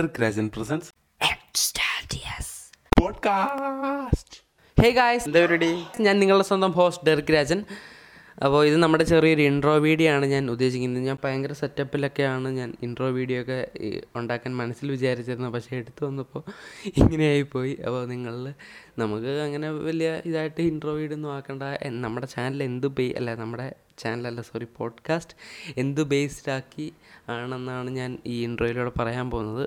Derrick Rajan presence podcast hey guys എന്താ പരിപാടി ഞാൻ നിങ്ങളുടെ സ്വന്തം ഹോസ്റ്റ് ഡെർക്ക് രാജൻ. അപ്പോൾ ഇത് നമ്മുടെ ചെറിയൊരു ഇൻട്രോ വീഡിയോ ആണ് ഞാൻ ഉദ്ദേശിക്കുന്നത്. ഞാൻ ഭയങ്കര സെറ്റപ്പിലൊക്കെയാണ് ഞാൻ ഇൻട്രോ വീഡിയോ ഒക്കെ ഉണ്ടാക്കാൻ മനസ്സിൽ വിചാരിച്ചിരുന്നത്. പക്ഷേ എടുത്തു വന്നപ്പോൾ ഇങ്ങനെയായിപ്പോയി. അപ്പോൾ നിങ്ങൾ നമുക്ക് അങ്ങനെ വലിയ ഇതായിട്ട് ഇൻട്രോ വീഡിയോ ഒന്നും ആക്കണ്ട. നമ്മുടെ ചാനൽ എന്ത് ബേ അല്ല നമ്മുടെ ചാനലല്ല സോറി പോഡ്കാസ്റ്റ് എന്ത് ബേസ്ഡ് ആക്കി ആണെന്നാണ് ഞാൻ ഈ ഇൻട്രോയിലൂടെ പറയാൻ പോകുന്നത്.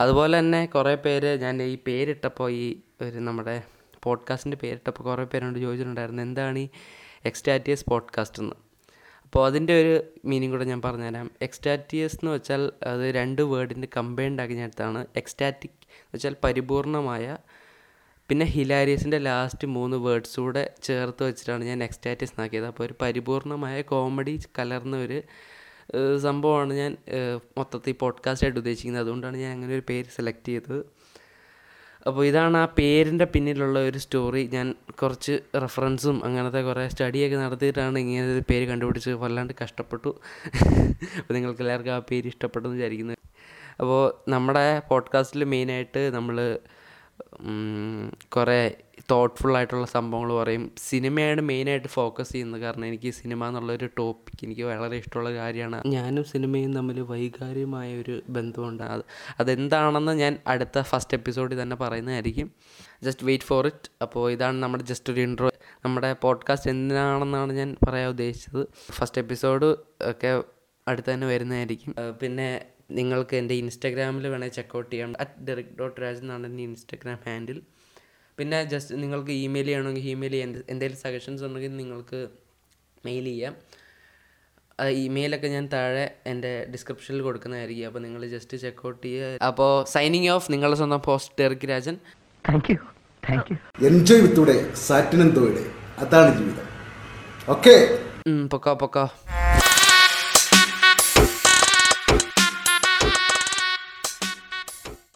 അതുപോലെ തന്നെ കുറേ പേര് ഞാൻ ഈ പേരിട്ടപ്പോൾ ഈ ഒരു നമ്മുടെ പോഡ്കാസ്റ്റിന്റെ പേരിട്ടപ്പോൾ കുറേ പേരോട് ചോദിച്ചിട്ടുണ്ടായിരുന്നു എന്താണ് ഈ എക്സ്റ്റാറ്റിയസ് പോഡ്കാസ്റ്റ് എന്ന് അപ്പോൾ അതിന്റെ ഒരു മീനിങ് കൂടെ ഞാൻ പറഞ്ഞുതരാം. എക്സ്റ്റാറ്റിയസ് എന്ന് വെച്ചാൽ അത് രണ്ട് വേർഡിന്റെ കമ്പൈൻഡ് ആക്കി ഞാനെടുത്താണ് എക്സ്റ്റാറ്റിക് എന്ന് വെച്ചാൽ പരിപൂർണമായ പിന്നെ ഹിലാരിയസിന്റെ ലാസ്റ്റ് മൂന്ന് വേർഡ്സ് കൂടെ ചേർത്ത് വെച്ചിട്ടാണ് ഞാൻ എക്സ്റ്റാറ്റിയസ് എന്നാക്കിയത്. അപ്പോൾ ഒരു പരിപൂർണമായ കോമഡി കലർന്ന ഒരു സംഭവമാണ് ഞാൻ മൊത്തത്തിൽ പോഡ്കാസ്റ്റായിട്ട് ഉദ്ദേശിക്കുന്നത്. അതുകൊണ്ടാണ് ഞാൻ അങ്ങനെ ഒരു പേര് സെലക്ട് ചെയ്തത്. അപ്പോൾ ഇതാണ് ആ പേരിന്റെ പിന്നിലുള്ള ഒരു സ്റ്റോറി ഞാൻ കുറച്ച് റെഫറൻസും അങ്ങനത്തെ കുറേ സ്റ്റഡിയൊക്കെ നടത്തിയിട്ടാണ് ഇങ്ങനെ ഒരു പേര് കണ്ടുപിടിച്ച് വല്ലാണ്ട് കഷ്ടപ്പെട്ടു. അപ്പോൾ നിങ്ങൾക്ക് എല്ലാവർക്കും ആ പേര് ഇഷ്ടപ്പെട്ടെന്ന് വിചാരിക്കുന്നത് വിചാരിക്കുന്നു. അപ്പോൾ നമ്മുടെ പോഡ്കാസ്റ്റിൽ മെയിനായിട്ട് നമ്മൾ കുറേ തോട്ട്ഫുൾ ആയിട്ടുള്ള സംഭവങ്ങൾ പറയും. സിനിമയാണ് മെയിനായിട്ട് ഫോക്കസ് ചെയ്യുന്നത്. കാരണം എനിക്ക് സിനിമ എന്നുള്ളൊരു ടോപ്പിക് എനിക്ക് വളരെ ഇഷ്ടമുള്ള കാര്യമാണ്. ഞാനും സിനിമയും തമ്മിൽ വൈകാരികമായ ഒരു ബന്ധമുണ്ട്. അത് അതെന്താണെന്ന് ഞാൻ അടുത്ത ഫസ്റ്റ് എപ്പിസോഡിൽ തന്നെ പറയുന്നതായിരിക്കും. ജസ്റ്റ് വെയിറ്റ് ഫോർ ഇറ്റ് അപ്പോൾ ഇതാണ് നമ്മുടെ ജസ്റ്റ് ഒരു ഇൻട്രോ നമ്മുടെ പോഡ്കാസ്റ്റ് എന്തിനാണെന്നാണ് ഞാൻ പറയാൻ ഉദ്ദേശിച്ചത്. ഫസ്റ്റ് എപ്പിസോഡ് ഒക്കെ അടുത്ത് തന്നെ വരുന്നതായിരിക്കും. പിന്നെ നിങ്ങൾക്ക് എന്റെ ഇൻസ്റ്റാഗ്രാമിൽ വേണേൽ ചെക്കൗട്ട് ചെയ്യാം. അറ്റ് ഡെറിക് ഡോട്ട് രാജ് എന്നാണ് എന്റെ ഇൻസ്റ്റാഗ്രാം ഹാൻഡിൽ പിന്നെ ജസ്റ്റ് നിങ്ങൾക്ക് ഇമെയിൽ ചെയ്യണമെങ്കിൽ ഇമെയിൽ ചെയ്യാൻ എന്തെങ്കിലും സജഷൻസ് ഉണ്ടെങ്കിൽ നിങ്ങൾക്ക് മെയിൽ ചെയ്യാം. ആ ഇമെയിലൊക്കെ ഞാൻ താഴെ എന്റെ ഡിസ്ക്രിപ്ഷനിൽ കൊടുക്കുന്നതായിരിക്കും. അപ്പോൾ നിങ്ങൾ ജസ്റ്റ് ചെക്കൗട്ട് ചെയ്യുക. അപ്പോൾ സൈനിങ് ഓഫ് നിങ്ങളുടെ സ്വന്തം പോസ്റ്റ് ഡെറിക് രാജൻ. എൻജോയ് വിത്തൂടെ സാറ്റിനും തോയുടെ അതാണ് ജീവിതം. ഓക്കേ പൊക്കോ പൊക്കോ.